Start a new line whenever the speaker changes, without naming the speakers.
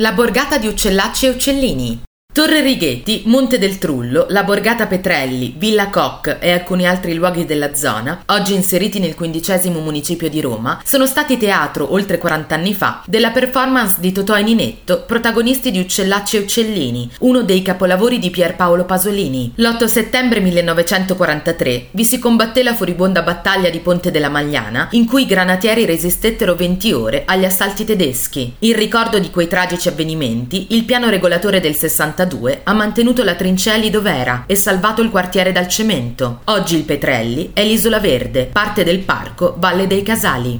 La borgata di Uccellacci e Uccellini. Torre Righetti, Monte del Trullo, la Borgata Petrelli, Villa Koch e alcuni altri luoghi della zona, oggi inseriti nel quindicesimo municipio di Roma, sono stati teatro, oltre 40 anni fa, della performance di Totò e Ninetto, protagonisti di Uccellacci e Uccellini, uno dei capolavori di Pierpaolo Pasolini. L'8 settembre 1943 vi si combatté la furibonda battaglia di Ponte della Magliana, in cui i granatieri resistettero 20 ore agli assalti tedeschi. In ricordo di quei tragici avvenimenti, il piano regolatore del 60 1992 ha mantenuto la trincea lì dov'era e salvato il quartiere dal cemento. Oggi il Petrelli è l'isola verde, parte del parco Valle dei Casali.